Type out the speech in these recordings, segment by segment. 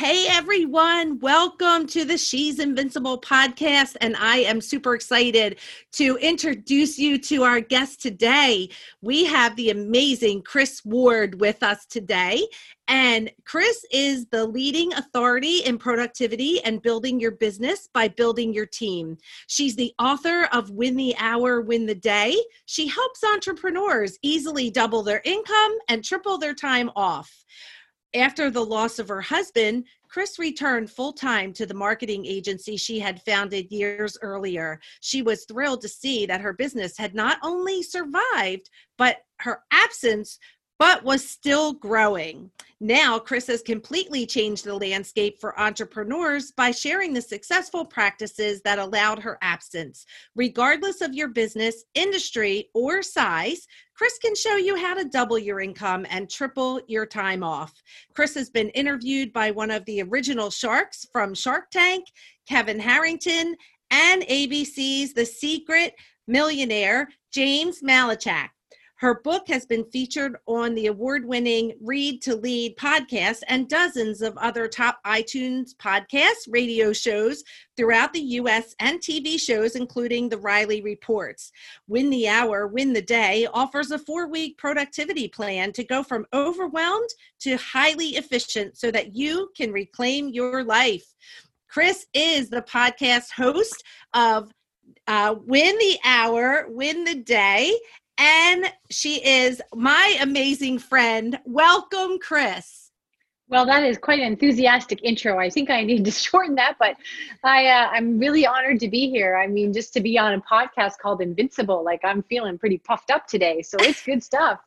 Hey everyone, welcome to the She's Invincible podcast. And I am super excited to introduce you to our guest today. We have the amazing Chris Ward with us today. And Chris is the leading authority in productivity and building your business by building your team. She's the author of Win the Hour, Win the Day. She helps entrepreneurs easily double their income and triple their time off. After the loss of her husband, Chris returned full time to the marketing agency she had founded years earlier. She was thrilled to see that her business had not only survived, but her absence but was still growing. Now, Chris has completely changed the landscape for entrepreneurs by sharing the successful practices that allowed her absence. Regardless of your business, industry, or size, Chris can show you how to double your income and triple your time off. Chris has been interviewed by one of the original sharks from Shark Tank, Kevin Harrington, and ABC's The Secret Millionaire, James Malinchak. Her book has been featured on the award winning Read to Lead podcast and dozens of other top iTunes podcasts, radio shows throughout the US, and TV shows, including The Riley Reports. Win the Hour, Win the Day offers a four week productivity plan to go from overwhelmed to highly efficient so that you can reclaim your life. Chris is the podcast host of uh, Win the Hour, Win the Day, and she is my amazing friend. Welcome, Chris. Well, that is quite an enthusiastic intro. I think I need to shorten that, but I uh, I'm really honored to be here. I mean, just to be on a podcast called Invincible, like I'm feeling pretty puffed up today. So it's good stuff.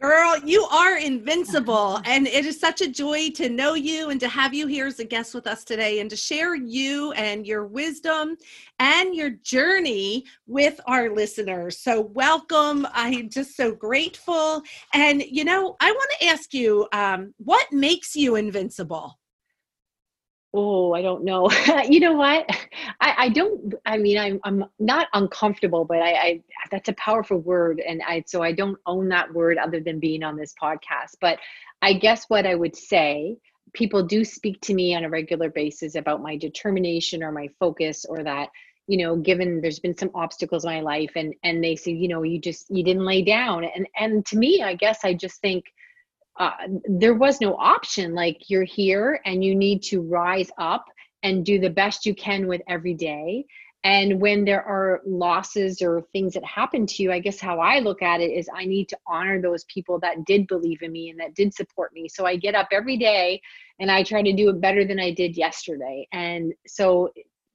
Girl, you are invincible. And it is such a joy to know you and to have you here as a guest with us today and to share you and your wisdom and your journey with our listeners. So, welcome. I'm just so grateful. And, you know, I want to ask you um, what makes you invincible? Oh i don't know. You know what? I, I don't i mean i'm i'm not uncomfortable but I, I that's a powerful word and i so i don't own that word other than being on this podcast. But i guess what i would say people do speak to me on a regular basis about my determination or my focus or that you know given there's been some obstacles in my life and and they say you know you just you didn't lay down. And and to me i guess i just think uh, there was no option. Like you're here and you need to rise up and do the best you can with every day. And when there are losses or things that happen to you, I guess how I look at it is I need to honor those people that did believe in me and that did support me. So I get up every day and I try to do it better than I did yesterday. And so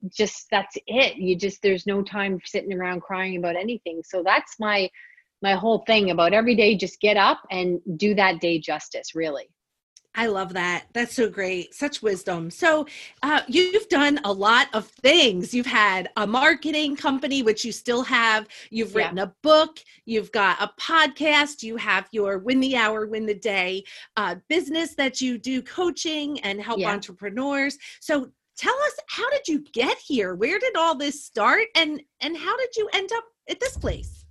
just that's it. You just, there's no time sitting around crying about anything. So that's my my whole thing about every day just get up and do that day justice really I love that. That's so great. Such wisdom. So, uh, you've done a lot of things. You've had a marketing company, which you still have. You've written yeah. a book. You've got a podcast. You have your Win the Hour, Win the Day uh, business that you do coaching and help yeah. entrepreneurs. So, tell us how did you get here? Where did all this start, and and how did you end up at this place?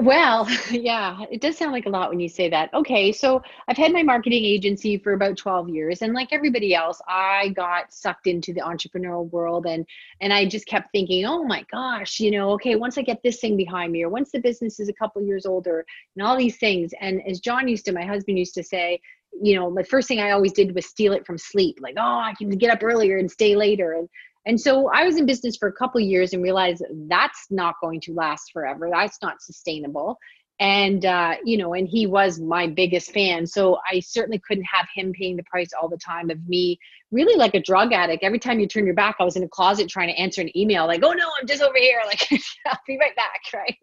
Well, yeah, it does sound like a lot when you say that. Okay, so I've had my marketing agency for about 12 years and like everybody else, I got sucked into the entrepreneurial world and and I just kept thinking, "Oh my gosh, you know, okay, once I get this thing behind me or once the business is a couple years older and all these things." And as John used to my husband used to say, you know, the first thing I always did was steal it from sleep. Like, "Oh, I can get up earlier and stay later." And And so I was in business for a couple years and realized that's not going to last forever. That's not sustainable. And uh, you know and he was my biggest fan. So i certainly couldn't have him paying the price all the time of me really like a drug addict. Every time you turn your back i was in a closet trying to answer an email like oh no i'm just over here. Like i'll be right back right?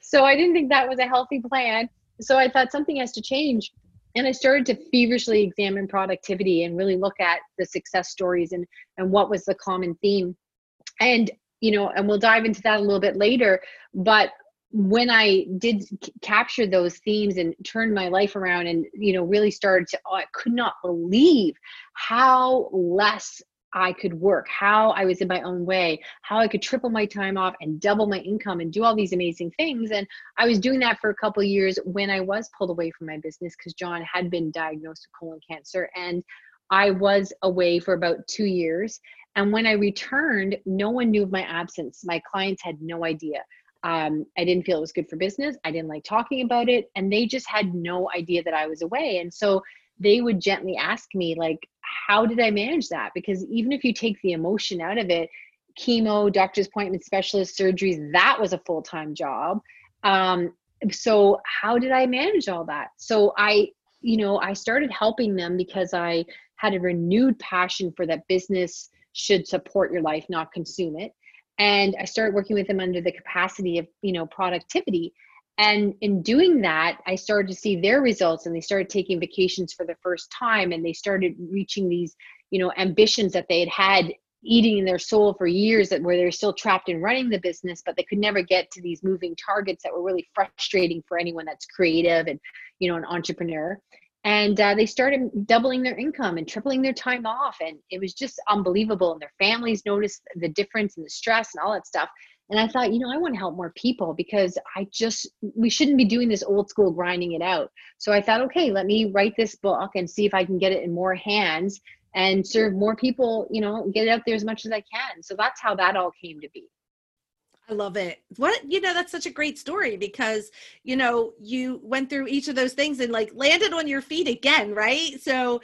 So i didn't think that was a healthy plan. So i thought something has to change and i started to feverishly examine productivity and really look at the success stories and and what was the common theme. And you know and we'll dive into that a little bit later but when I did c- capture those themes and turned my life around and you know really started to oh I could not believe how less I could work, how I was in my own way, how I could triple my time off and double my income and do all these amazing things. And I was doing that for a couple years when I was pulled away from my business because John had been diagnosed with colon cancer and I was away for about 2 years. And when I returned, no one knew of my absence. My clients had no idea um, I didn't feel it was good for business. I didn't like talking about it. And they just had no idea that I was away. And so they would gently ask me, like, how did I manage that? Because even if you take the emotion out of it, chemo, doctor's appointment, specialist surgeries, that was a full time job. Um, so, how did I manage all that? So, I, you know, I started helping them because I had a renewed passion for that business should support your life, not consume it and i started working with them under the capacity of you know productivity and in doing that i started to see their results and they started taking vacations for the first time and they started reaching these you know ambitions that they had had eating in their soul for years that where they're still trapped in running the business but they could never get to these moving targets that were really frustrating for anyone that's creative and you know an entrepreneur. And uh, they started doubling their income and tripling their time off and it was just unbelievable. And their families noticed the difference and the stress and all that stuff and i thought you know i want to help more people because i just we shouldn't be doing this old school grinding it out so i thought okay let me write this book and see if i can get it in more hands and serve more people you know get it out there as much as i can so that's how that all came to be I love it. What, you know, that's such a great story because, you know, you went through each of those things and like landed on your feet again, right? So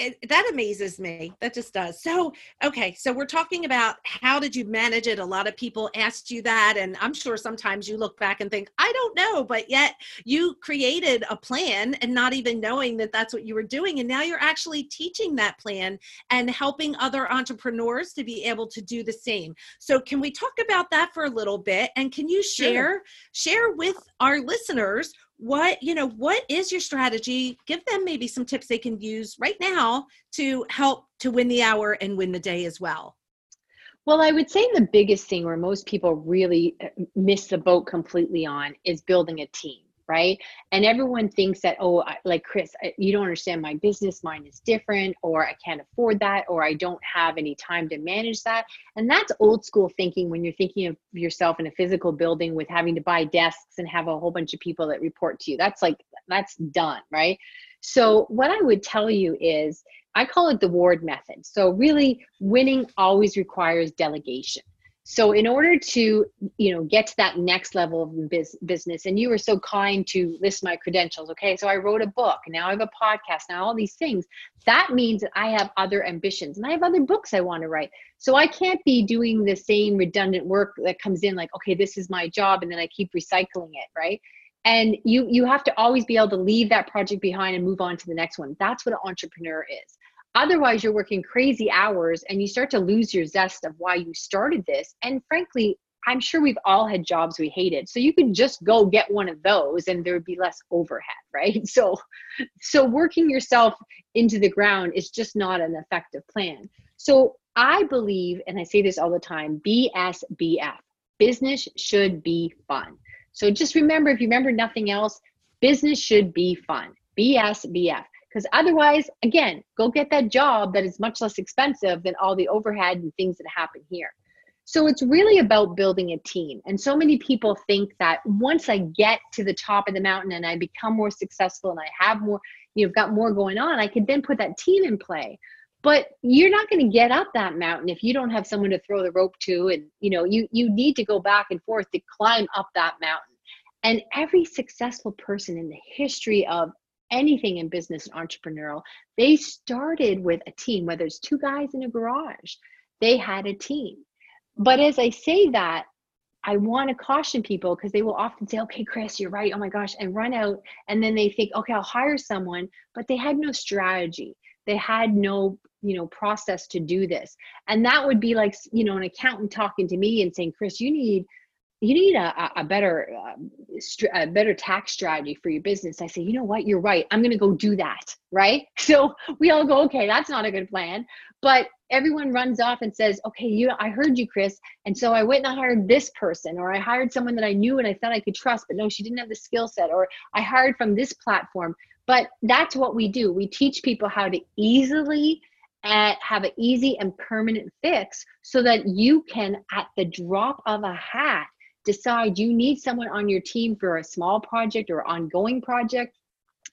it, that amazes me. That just does. So, okay, so we're talking about how did you manage it? A lot of people asked you that, and I'm sure sometimes you look back and think, I don't know, but yet you created a plan and not even knowing that that's what you were doing. And now you're actually teaching that plan and helping other entrepreneurs to be able to do the same. So, can we talk about that for a little bit? And can you share sure. share with our listeners what you know what is your strategy? Give them maybe some tips they can use right now to help to win the hour and win the day as well. Well i would say the biggest thing where most people really uh, miss the boat completely on is building a team right? And everyone thinks that, oh, like Chris, you don't understand my business, mine is different, or I can't afford that, or I don't have any time to manage that. And that's old school thinking when you're thinking of yourself in a physical building with having to buy desks and have a whole bunch of people that report to you. That's like, that's done, right? So, what I would tell you is, I call it the Ward method. So, really, winning always requires delegation so in order to you know get to that next level of biz- business and you were so kind to list my credentials okay so i wrote a book now i have a podcast now all these things that means that i have other ambitions and i have other books i want to write. So i can't be doing the same redundant work that comes in like okay this is my job and then i keep recycling it right? And you you have to always be able to leave that project behind and move on to the next one. That's what an entrepreneur is Otherwise, you're working crazy hours and you start to lose your zest of why you started this. And frankly, I'm sure we've all had jobs we hated. So you could just go get one of those and there would be less overhead, right? So so working yourself into the ground is just not an effective plan. So I believe and I say this all the time, BSBF. Business should be fun. So just remember if you remember nothing else, business should be fun. BSBF because otherwise again go get that job that is much less expensive than all the overhead and things that happen here. So it's really about building a team and so many people think that once i get to the top of the mountain and i become more successful and i have more you've got more going on i could then put that team in play. But you're not going to get up that mountain if you don't have someone to throw the rope to and you know you you need to go back and forth to climb up that mountain. And every successful person in the history of anything in business and entrepreneurial, they started with a team, whether it's two guys in a garage. they had a team. But as I say that, I want to caution people because they will often say, okay, Chris, you're right. Oh my gosh, and run out. And then they think, okay, I'll hire someone, but they had no strategy. They had no, you know, process to do this. And that would be like, you know, an accountant talking to me and saying, Chris, you need you need a, a better uh, a better tax strategy for your business. I say you know what? You're right. I'm going to go do that right? So we all go okay that's not a good plan. But everyone runs off and says okay you i heard you chris and so i went and i hired this person or i hired someone that i knew and i thought i could trust but no she didn't have the skill set or i hired from this platform. But that's what we do. We teach people how to easily and have an easy and permanent fix so that you can at the drop of a hat decide you need someone on your team for a small project or ongoing project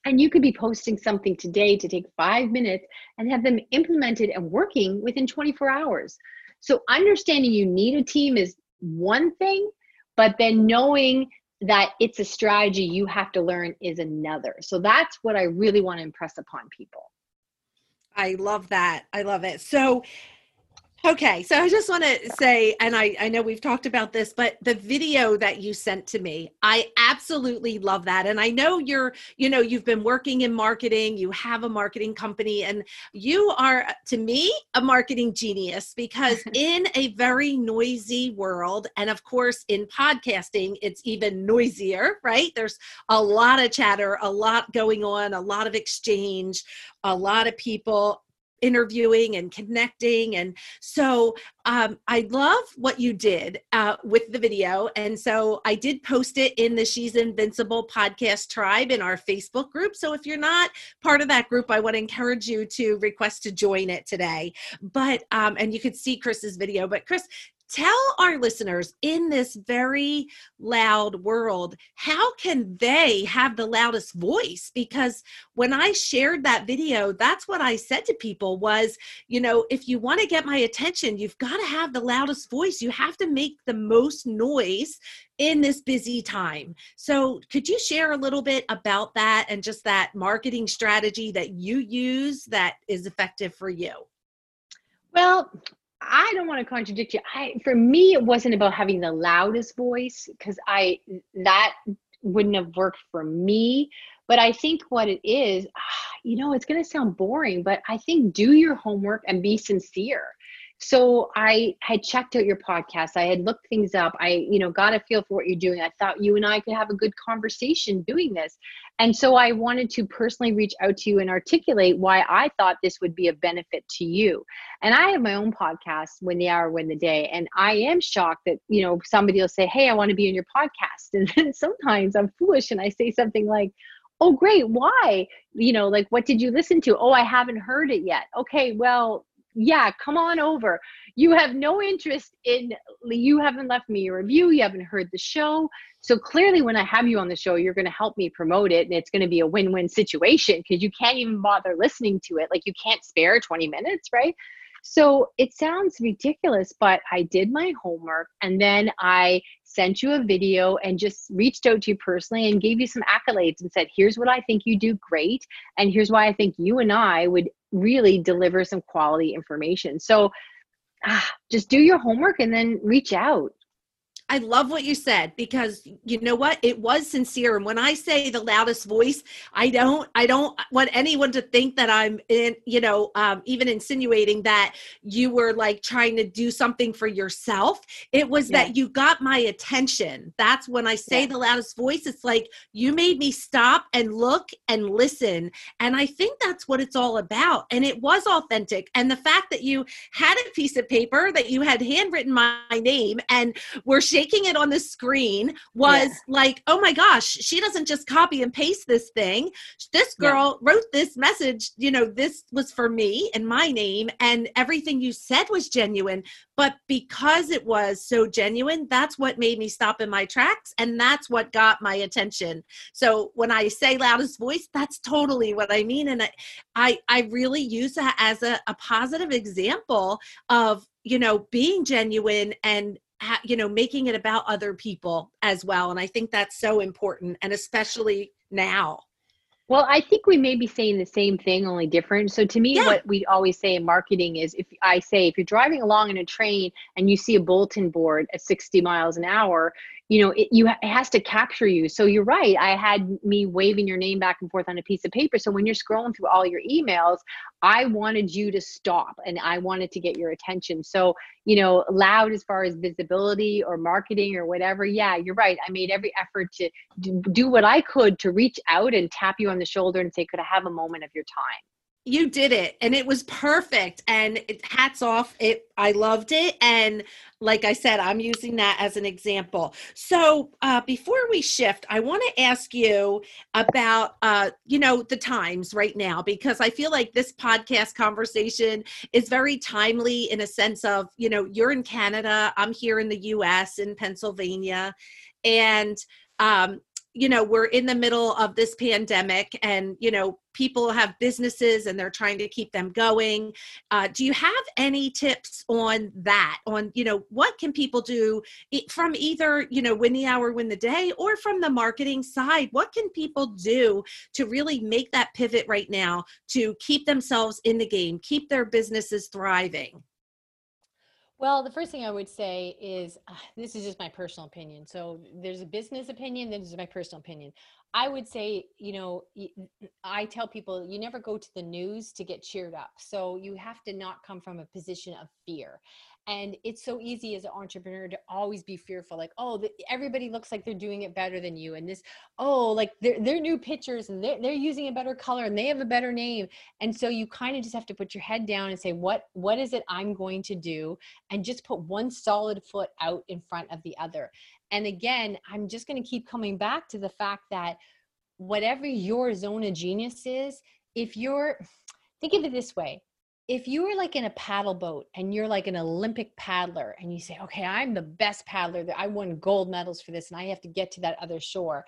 and you could be posting something today to take five minutes and have them implemented and working within 24 hours. So, understanding you need a team is one thing, but then knowing that it's a strategy you have to learn is another. So, that's what I really want to impress upon people. I love that. I love it. So, Okay, so I just want to say, and I, I know we've talked about this, but the video that you sent to me, I absolutely love that. And I know you're, you know, you've been working in marketing, you have a marketing company, and you are, to me, a marketing genius because in a very noisy world, and of course in podcasting, it's even noisier, right? There's a lot of chatter, a lot going on, a lot of exchange, a lot of people interviewing and connecting and so um, i love what you did uh, with the video and so i did post it in the she's invincible podcast tribe in our facebook group so if you're not part of that group i want to encourage you to request to join it today. But um, and you could see chris's video but chris tell our listeners in this very loud world how can they have the loudest voice? Because when i shared that video that's what i said to people was you know if you want to get my attention you've got to have the loudest voice. You have to make the most noise in this busy time. So could you share a little bit about that and just that marketing strategy that you use that is effective for you? Well, I don't want to contradict you. I for me it wasn't about having the loudest voice because I that wouldn't have worked for me. But I think what it is, you know, it's going to sound boring, but I think do your homework and be sincere so i had checked out your podcast. I had looked things up. I you know got a feel for what you're doing. I thought you and i could have a good conversation doing this. And so i wanted to personally reach out to you and articulate why i thought this would be a benefit to you. And i have my own podcast win the hour win the day. And i am shocked that you know somebody will say hey i want to be in your podcast. And then sometimes i'm foolish and i say something like oh great. Why? You know like what did you listen to? Oh i haven't heard it yet. Okay well yeah, come on over. You have no interest in, you haven't left me a review, you haven't heard the show. So clearly, when I have you on the show, you're going to help me promote it, and it's going to be a win win situation because you can't even bother listening to it. Like, you can't spare 20 minutes, right? So it sounds ridiculous, but I did my homework and then I sent you a video and just reached out to you personally and gave you some accolades and said, here's what I think you do great. And here's why I think you and I would really deliver some quality information. So ah, just do your homework and then reach out. I love what you said because you know what? It was sincere. And when I say the loudest voice, I don't, I don't want anyone to think that I'm in, you know, um, even insinuating that you were like trying to do something for yourself. It was yeah. that you got my attention. That's when I say yeah. the loudest voice. It's like you made me stop and look and listen. And I think that's what it's all about. And it was authentic. And the fact that you had a piece of paper that you had handwritten my name and were shaking it on the screen was yeah. like, oh my gosh, she doesn't just copy and paste this thing. This girl yeah. wrote this message, you know, this was for me and my name, and everything you said was genuine. But because it was so genuine, that's what made me stop in my tracks, and that's what got my attention. So when I say loudest voice, that's totally what I mean. And I I, I really use that as a, a positive example of you know being genuine and you know making it about other people as well and i think that's so important and especially now Well, I think we may be saying the same thing, only different. So to me, Yeah. what we always say in marketing is if I say if you're driving along in a train and you see a bulletin board at 60 miles an hour, you know, it, you, it has to capture you. So you're right. I had me waving your name back and forth on a piece of paper. So when you're scrolling through all your emails, I wanted you to stop and I wanted to get your attention. So, you know, loud as far as visibility or marketing or whatever. Yeah, you're right. I made every effort to do, do what I could to reach out and tap you on the shoulder and say, could I have a moment of your time? You did it and it was perfect and it, hats off it i loved it and like i said i'm using that as an example. So uh, before we shift i want to ask you about uh, you know the times right now because i feel like this podcast conversation is very timely in a sense of you know you're in canada i'm here in the us in pennsylvania and um, you know we're in the middle of this pandemic and you know people have businesses and they're trying to keep them going. Uh, do you have any tips on that? On you know what can people do from either you know win the hour win the day or from the marketing side what can people do to really make that pivot right now to keep themselves in the game keep their businesses thriving Well, the first thing I would say is uh, this is just my personal opinion. So there's a business opinion, then there's my personal opinion. I would say, you know, I tell people you never go to the news to get cheered up. So you have to not come from a position of fear. And it's so easy as an entrepreneur to always be fearful like, oh, the, everybody looks like they're doing it better than you. And this, oh, like they're, new pictures and they're, they're using a better color and they have a better name. And so you kind of just have to put your head down and say, what, what is it I'm going to do? and just put one solid foot out in front of the other. And again, I'm just going to keep coming back to the fact that whatever your zone of genius is, if you're, think of it this way if you were like in a paddle boat and you're like an Olympic paddler and you say, okay, I'm the best paddler, that I won gold medals for this and I have to get to that other shore,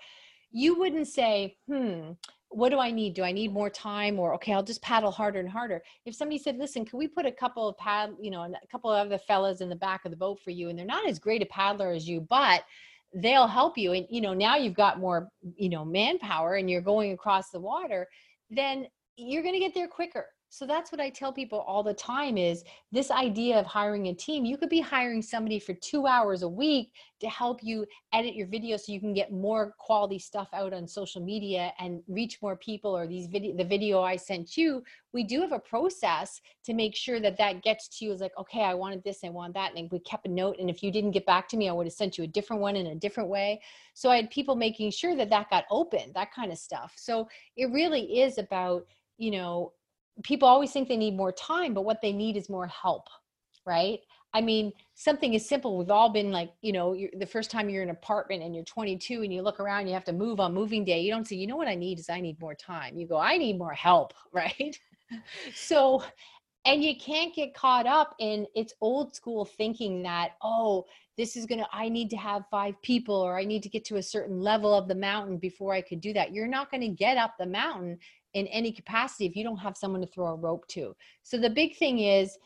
you wouldn't say, hmm, what do I need? Do I need more time? Or okay, I'll just paddle harder and harder. If somebody said, listen, can we put a couple of pad, you know, a couple of other fellas in the back of the boat for you, and they're not as great a paddler as you, but they'll help you. And you know, now you've got more, you know, manpower and you're going across the water, then you're gonna get there quicker. So that's what I tell people all the time is this idea of hiring a team. You could be hiring somebody for two hours a week to help you edit your video so you can get more quality stuff out on social media and reach more people or these video the video i sent you we do have a process to make sure that that gets to you is like okay i wanted this i want that and we kept a note and if you didn't get back to me i would have sent you a different one in a different way so i had people making sure that that got open that kind of stuff so it really is about you know people always think they need more time but what they need is more help right I mean, something is simple. We've all been like, you know, the first time you're in an apartment and you're 22 and you look around, you have to move on moving day. You don't say, you know what I need is I need more time. You go, I need more help, right? so, and you can't get caught up in it's old school thinking that, oh, this is going to, I need to have five people or I need to get to a certain level of the mountain before I could do that. You're not going to get up the mountain in any capacity if you don't have someone to throw a rope to. So the big thing is,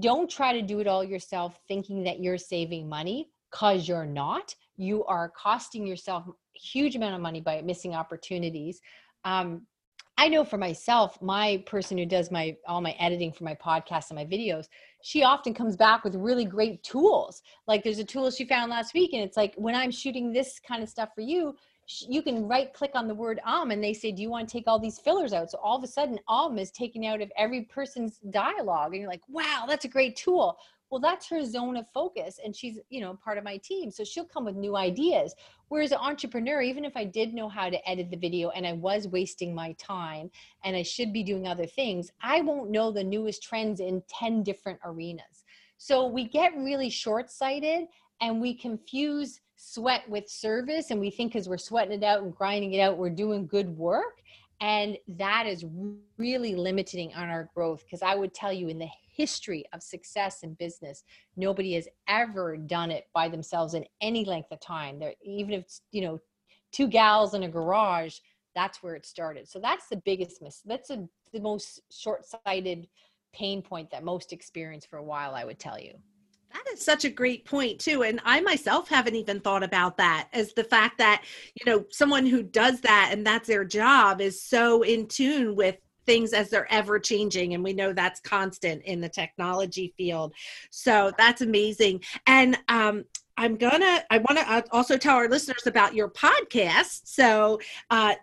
don't try to do it all yourself thinking that you're saving money because you're not. You are costing yourself huge amount of money by missing opportunities. Um, i know for myself my person who does my all my editing for my podcast and my videos she often comes back with really great tools. Like there's a tool she found last week and it's like when i'm shooting this kind of stuff for you you can right click on the word um and they say do you want to take all these fillers out? So all of a sudden um is taken out of every person's dialogue and you're like wow that's a great tool. Well that's her zone of focus and she's you know part of my team so she'll come with new ideas. Whereas an entrepreneur even if i did know how to edit the video and i was wasting my time and i should be doing other things i won't know the newest trends in 10 different arenas. So we get really short-sighted and we confuse sweat with service and we think because we're sweating it out and grinding it out we're doing good work and that is really limiting on our growth because i would tell you in the history of success in business nobody has ever done it by themselves in any length of time. There even if it's you know two gals in a garage that's where it started. So that's the biggest miss that's a, the most short-sighted pain point that most experience for a while i would tell you That is such a great point too and i myself haven't even thought about that as the fact that you know someone who does that and that's their job is so in tune with things as they're ever changing and we know that's constant in the technology field. So that's amazing. And um i'm gonna i want to uh, also tell our listeners about your podcast. So uh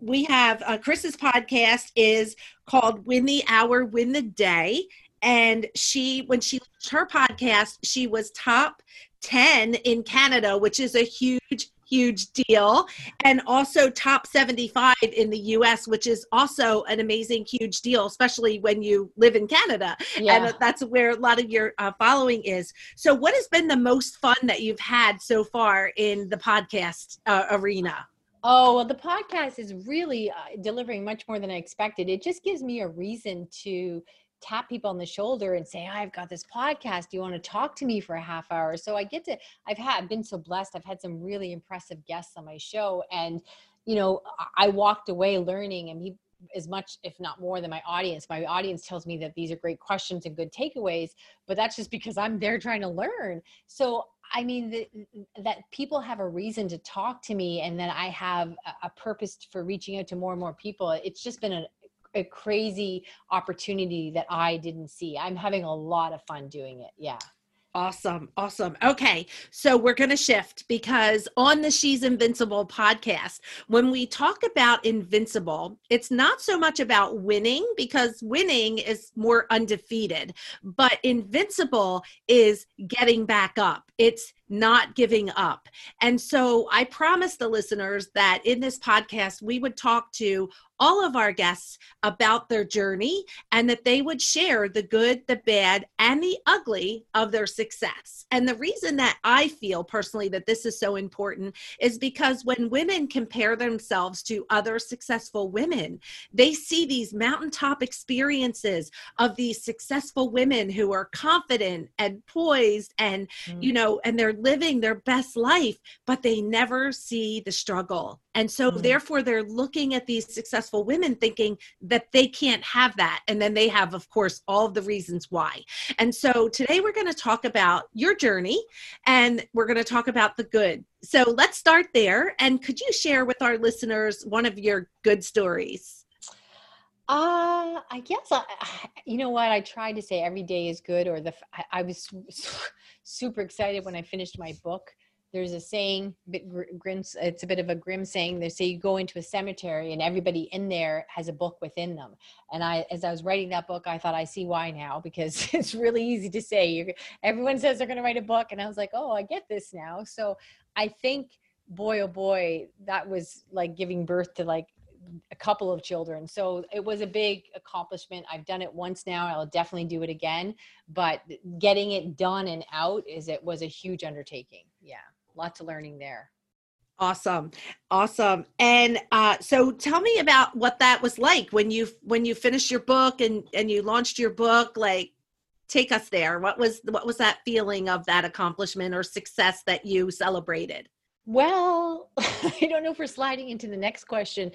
we have uh, chris's podcast is called win the hour win the day and she when she launched her podcast she was top 10 in canada which is a huge huge deal and also top 75 in the us which is also an amazing huge deal especially when you live in canada yeah. and that's where a lot of your uh, following is so what has been the most fun that you've had so far in the podcast uh, arena Oh, well, the podcast is really uh, delivering much more than I expected. It just gives me a reason to tap people on the shoulder and say, I've got this podcast. Do you want to talk to me for a half hour? So I get to, I've had, I've been so blessed. I've had some really impressive guests on my show. And, you know, I walked away learning and he, as much if not more than my audience my audience tells me that these are great questions and good takeaways but that's just because i'm there trying to learn so i mean the, that people have a reason to talk to me and that i have a, a purpose for reaching out to more and more people it's just been a, a crazy opportunity that I didn't see. I'm having a lot of fun doing it. Yeah. Awesome. Awesome. Okay. So we're going to shift because on the She's Invincible podcast, when we talk about invincible, it's not so much about winning because winning is more undefeated, but invincible is getting back up. It's not giving up. And so I promised the listeners that in this podcast, we would talk to all of our guests about their journey and that they would share the good, the bad, and the ugly of their success. And the reason that I feel personally that this is so important is because when women compare themselves to other successful women, they see these mountaintop experiences of these successful women who are confident and poised and, mm. you know, and they're living their best life, but they never see the struggle. And so, mm. therefore, they're looking at these successful women thinking that they can't have that. And then they have, of course, all of the reasons why. And so, today we're going to talk about your journey and we're going to talk about the good. So, let's start there. And could you share with our listeners one of your good stories? Uh, I guess I, you know what I tried to say every day is good, or the I, I was super excited when I finished my book. There's a saying, it's a bit of a grim saying. They say you go into a cemetery and everybody in there has a book within them. And I, as I was writing that book, I thought I see why now because it's really easy to say. You're, everyone says they're going to write a book, and I was like, oh, I get this now. So I think, boy, oh boy, that was like giving birth to like a couple of children. So it was a big accomplishment. I've done it once now. I'll definitely do it again. But getting it done and out is it was a huge undertaking. Yeah, lots of learning there. Awesome, awesome. And uh, so, tell me about what that was like when you when you finished your book and and you launched your book. Like, take us there. What was what was that feeling of that accomplishment or success that you celebrated? Well, I don't know if we're sliding into the next question.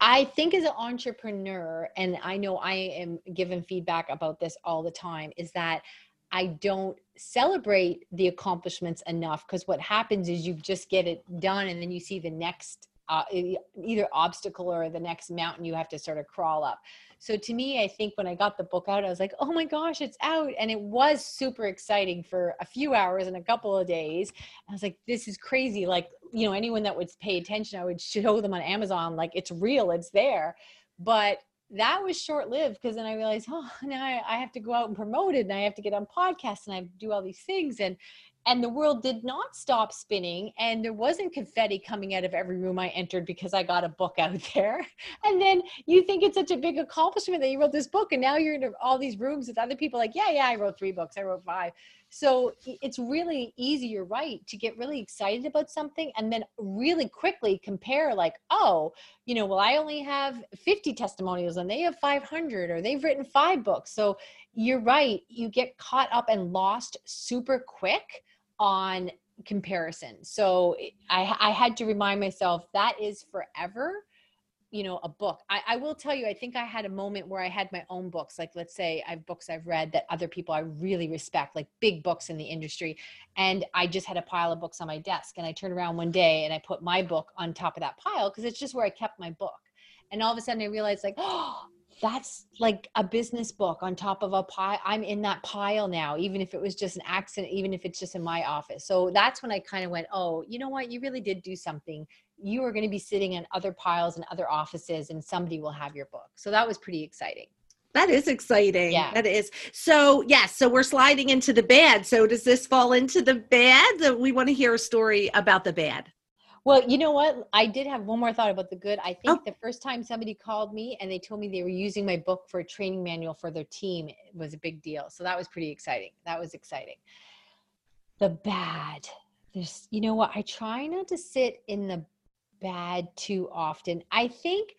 I think as an entrepreneur, and I know I am given feedback about this all the time, is that I don't celebrate the accomplishments enough because what happens is you just get it done and then you see the next uh, either obstacle or the next mountain you have to sort of crawl up. So to me, I think when I got the book out, I was like, oh my gosh, it's out. And it was super exciting for a few hours and a couple of days. I was like, this is crazy. Like, you know, anyone that would pay attention, I would show them on Amazon, like it's real, it's there. But that was short lived because then I realized, oh, now I, I, have to go out and promote it and I have to get on podcasts and I do all these things. And and the world did not stop spinning and there wasn't confetti coming out of every room i entered because i got a book out there. And then you think it's such a big accomplishment that you wrote this book and now you're in all these rooms with other people like yeah yeah i wrote three books i wrote five. So it's really easy you're right to get really excited about something and then really quickly compare like oh you know well i only have 50 testimonials and they have 500 or they've written five books. So you're right you get caught up and lost super quick on comparison. So I, I had to remind myself that is forever. you know a book I, I will tell you i think i had a moment where i had my own books like let's say i have books i've read that other people i really respect like big books in the industry and i just had a pile of books on my desk and i turned around one day and i put my book on top of that pile because it's just where i kept my book and all of a sudden i realized like oh that's like a business book on top of a pile. I'm in that pile now, even if it was just an accident, even if it's just in my office. So that's when I kind of went, oh, you know what? You really did do something. You are going to be sitting in other piles and other offices, and somebody will have your book. So that was pretty exciting. That is exciting. Yeah. That is. So, yes, so we're sliding into the bad. So, does this fall into the bad? We want to hear a story about the bad. Well, you know what? I did have one more thought about the good. I think Oh. the first time somebody called me and they told me they were using my book for a training manual for their team it was a big deal. So that was pretty exciting. That was exciting. The bad. There's, you know what? I try not to sit in the bad too often. I think,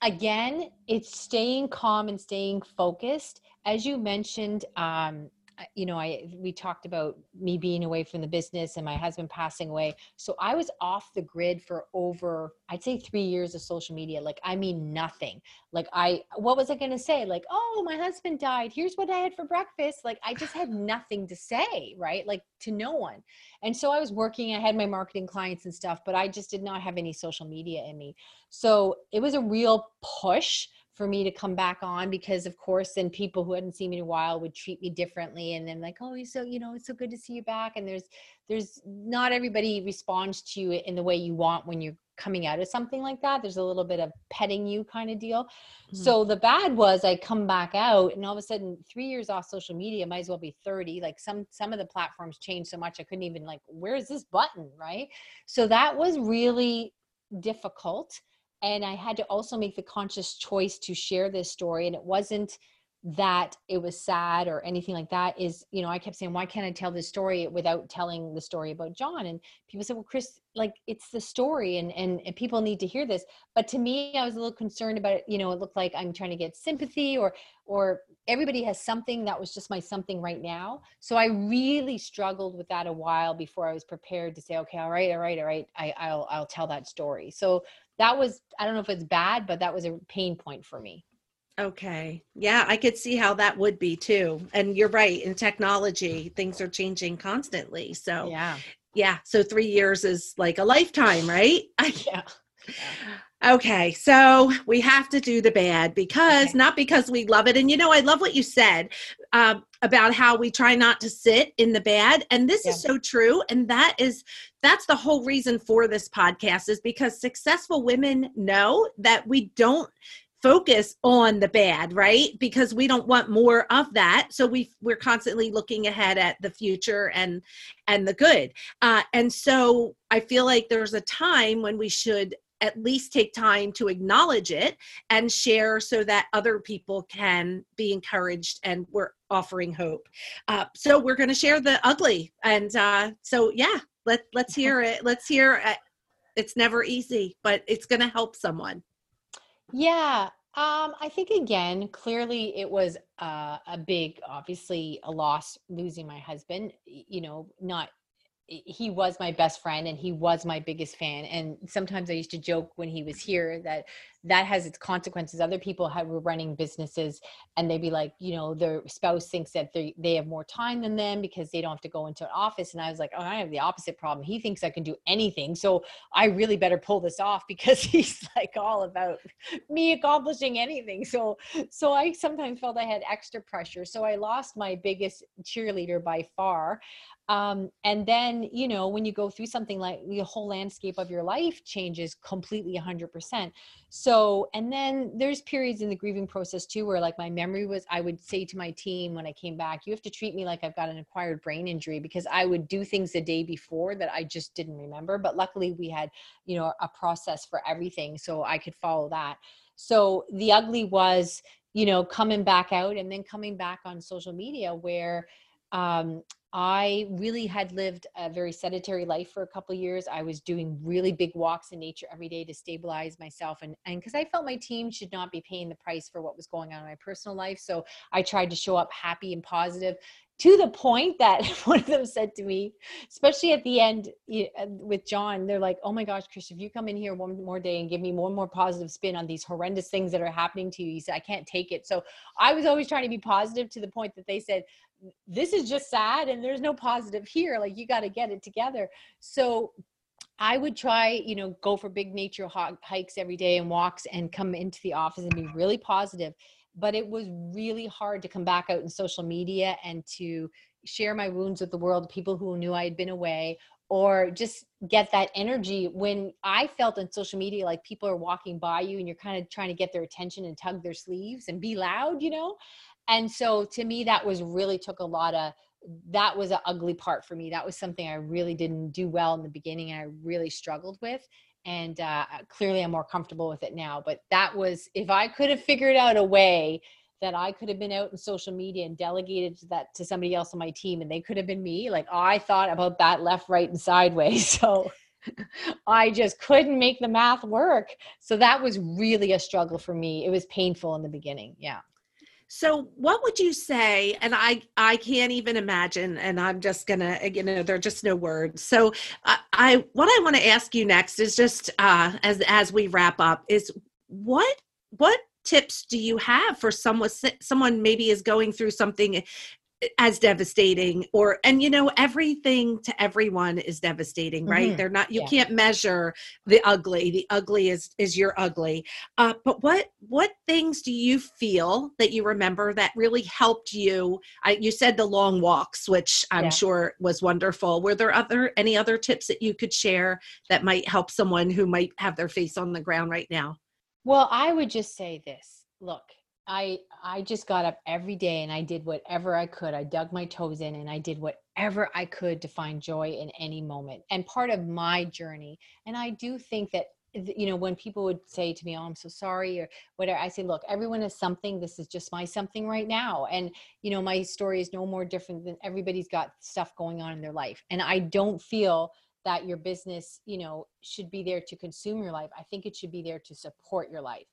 again, it's staying calm and staying focused. As you mentioned, um, you know, I we talked about me being away from the business and my husband passing away. So I was off the grid for over, I'd say three years of social media. Like, I mean, nothing. Like, I, what was I going to say? Like, oh, my husband died. Here's what I had for breakfast. Like, I just had nothing to say, right? Like, to no one. And so I was working, I had my marketing clients and stuff, but I just did not have any social media in me. So it was a real push for me to come back on because of course then people who hadn't seen me in a while would treat me differently and then like oh you so you know it's so good to see you back. And there's there's not everybody responds to you in the way you want when you're coming out of something like that. There's a little bit of petting you kind of deal. Mhm. so the bad was i come back out and all of a sudden three years off social media might as well be 30 like some some of the platforms changed so much i couldn't even like where's this button? Right? So that was really difficult and i had to also make the conscious choice to share this story and it wasn't that it was sad or anything like that is you know i kept saying why can't i tell this story without telling the story about john? And people said well chris like it's the story and, and and people need to hear this. But to me i was a little concerned about it you know it looked like i'm trying to get sympathy or or everybody has something that was just my something right now. So i really struggled with that a while before i was prepared to say okay all right all right all right I, i'll i'll tell that story. So that was i don't know if it's bad but that was a pain point for me Okay. Yeah, I could see how that would be too. And you're right. In technology, things are changing constantly. So, yeah yeah. So, three years is like a lifetime, right? yeah Okay, so we have to do the bad because Okay. not because we love it. And you know, I love what you said um, about how we try not to sit in the bad. And this is so true. And that is that's the whole reason for this podcast is because successful women know that we don't focus on the bad right because we don't want more of that so we we're constantly looking ahead at the future and and the good uh, and so i feel like there's a time when we should at least take time to acknowledge it and share so that other people can be encouraged and we're offering hope uh, so we're going to share the ugly and uh, so yeah let, let's hear it let's hear it. it's never easy but it's going to help someone Yeah, um, I think again, clearly it was uh, a big, obviously a loss losing my husband. You know, not he was my best friend and he was my biggest fan. And sometimes i used to joke when he was here that that has its consequences. Other people have, were running businesses and they'd be like you know their spouse thinks that they, they have more time than them because they don't have to go into an office. And i was like oh i have the opposite problem. He thinks i can do anything. So i really better pull this off because he's like all about me accomplishing anything. So so i sometimes felt i had extra pressure. So i lost my biggest cheerleader by far. Um, and then you know when you go through something like the whole landscape of your life changes completely 100% so and then there's periods in the grieving process too where like my memory was i would say to my team when i came back you have to treat me like i've got an acquired brain injury because i would do things the day before that i just didn't remember but luckily we had you know a process for everything so i could follow that. So the ugly was you know coming back out and then coming back on social media where um, I really had lived a very sedentary life for a couple years. I was doing really big walks in nature every day to stabilize myself and and because I felt my team should not be paying the price for what was going on in my personal life. So I tried to show up happy and positive. To the point that one of them said to me, especially at the end uh, with John, they're like, "Oh my gosh, Chris, if you come in here one more day and give me and more positive spin on these horrendous things that are happening to you, he said, I can't take it." So I was always trying to be positive to the point that they said, "This is just sad, and there's no positive here. Like you got to get it together." So I would try, you know, go for big nature hikes every day and walks and come into the office and be really positive but it was really hard to come back out in social media and to share my wounds with the world people who knew i had been away or just get that energy when i felt on social media like people are walking by you and you're kind of trying to get their attention and tug their sleeves and be loud you know? And so to me that was really took a lot of that was an ugly part for me. That was something i really didn't do well in the beginning and i really struggled with and uh, clearly i'm more comfortable with it now but that was if i could have figured out a way that i could have been out in social media and delegated that to somebody else on my team and they could have been me like i thought about that left right and sideways. So i just couldn't make the math work. So that was really a struggle for me. It was painful in the beginning yeah so what would you say and i i can't even imagine and i'm just gonna you know there are just no words. So i, I what i want to ask you next is just uh as as we wrap up is what what tips do you have for someone someone maybe is going through something as devastating or and you know everything to everyone is devastating right? Mm-hmm. they're not you yeah. can't measure the ugly. The ugly is is your ugly. Uh, but what what things do you feel that you remember that really helped you? I, you said the long walks which i'm yeah. sure was wonderful. Were there other any other tips that you could share that might help someone who might have their face on the ground right now? Well i would just say this. Look I I just got up every day and I did whatever I could. I dug my toes in and I did whatever I could to find joy in any moment. And part of my journey, and I do think that you know when people would say to me oh i'm so sorry or whatever i say look everyone has something. This is just my something right now. And you know my story is no more different than everybody's got stuff going on in their life. And i don't feel that your business you know should be there to consume your life. I think it should be there to support your life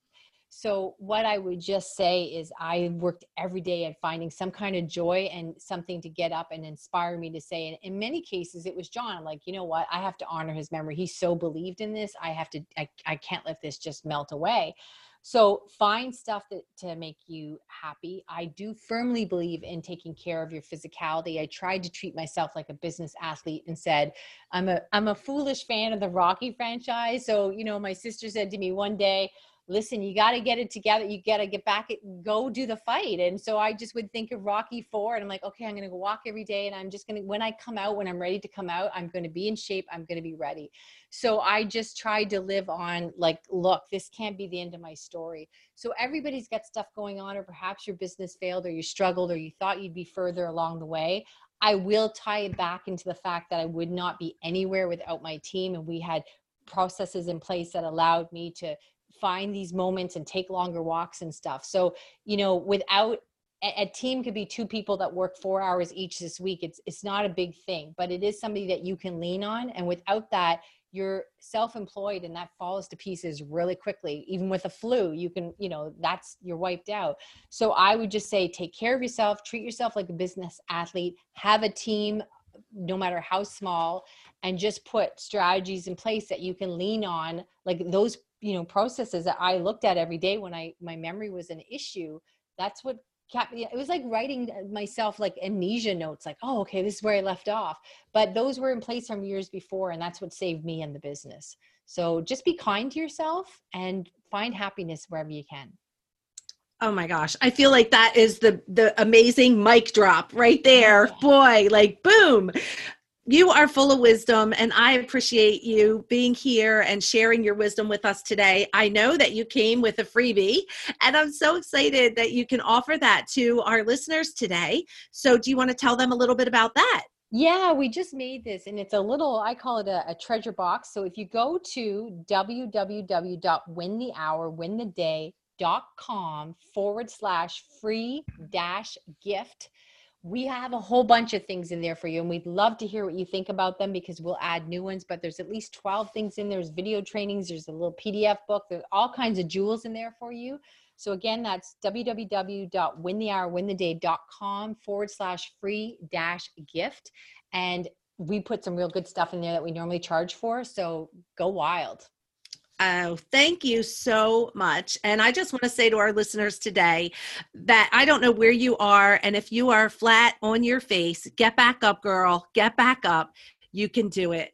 so, what I would just say is, I worked every day at finding some kind of joy and something to get up and inspire me to say. And in many cases, it was John. Like, you know what? I have to honor his memory. He so believed in this. I have to, I, I can't let this just melt away. So, find stuff that to make you happy. I do firmly believe in taking care of your physicality. I tried to treat myself like a business athlete and said, I'm a I'm a foolish fan of the Rocky franchise. So, you know, my sister said to me one day, listen, you got to get it together. You got to get back, go do the fight. And so I just would think of Rocky Four, and I'm like, okay, I'm going to go walk every day, and I'm just going to, when I come out, when I'm ready to come out, I'm going to be in shape. I'm going to be ready. So I just tried to live on like, look, this can't be the end of my story. So everybody's got stuff going on, or perhaps your business failed, or you struggled, or you thought you'd be further along the way. I will tie it back into the fact that I would not be anywhere without my team, and we had processes in place that allowed me to find these moments and take longer walks and stuff. So, you know, without a, team could be two people that work four hours each this week. It's it's not a big thing, but it is somebody that you can lean on. And without that, you're self-employed and that falls to pieces really quickly even with a flu you can you know that's you're wiped out so i would just say take care of yourself treat yourself like a business athlete have a team no matter how small and just put strategies in place that you can lean on like those you know processes that i looked at every day when i my memory was an issue that's what kept it was like writing uh, myself like amnesia notes like oh okay this is where i left off but those were in place from years before and that's what saved me in the business so just be kind to yourself and find happiness wherever you can Oh my gosh. I feel like that is the the amazing mic drop right there. Boy, like boom you are full of wisdom and i appreciate you being here and sharing your wisdom with us today. I know that you came with a freebie and i'm so excited that you can offer that to our listeners today. So do you want to tell them a little bit about that? Yeah, we just made this and it's a little, I call it a, a treasure box. So if you go to www.winthehour, forward slash free dash gift, we have a whole bunch of things in there for you and we'd love to hear what you think about them because we'll add new ones but there's at least 12 things in there's video trainings there's a little pdf book there's all kinds of jewels in there for you So again, that's www.winthehourwintheday.com forward slash free dash gift. And we put some real good stuff in there that we normally charge for. So go wild. Oh, thank you so much. And I just want to say to our listeners today that I don't know where you are. And if you are flat on your face, get back up, girl. Get back up. You can do it.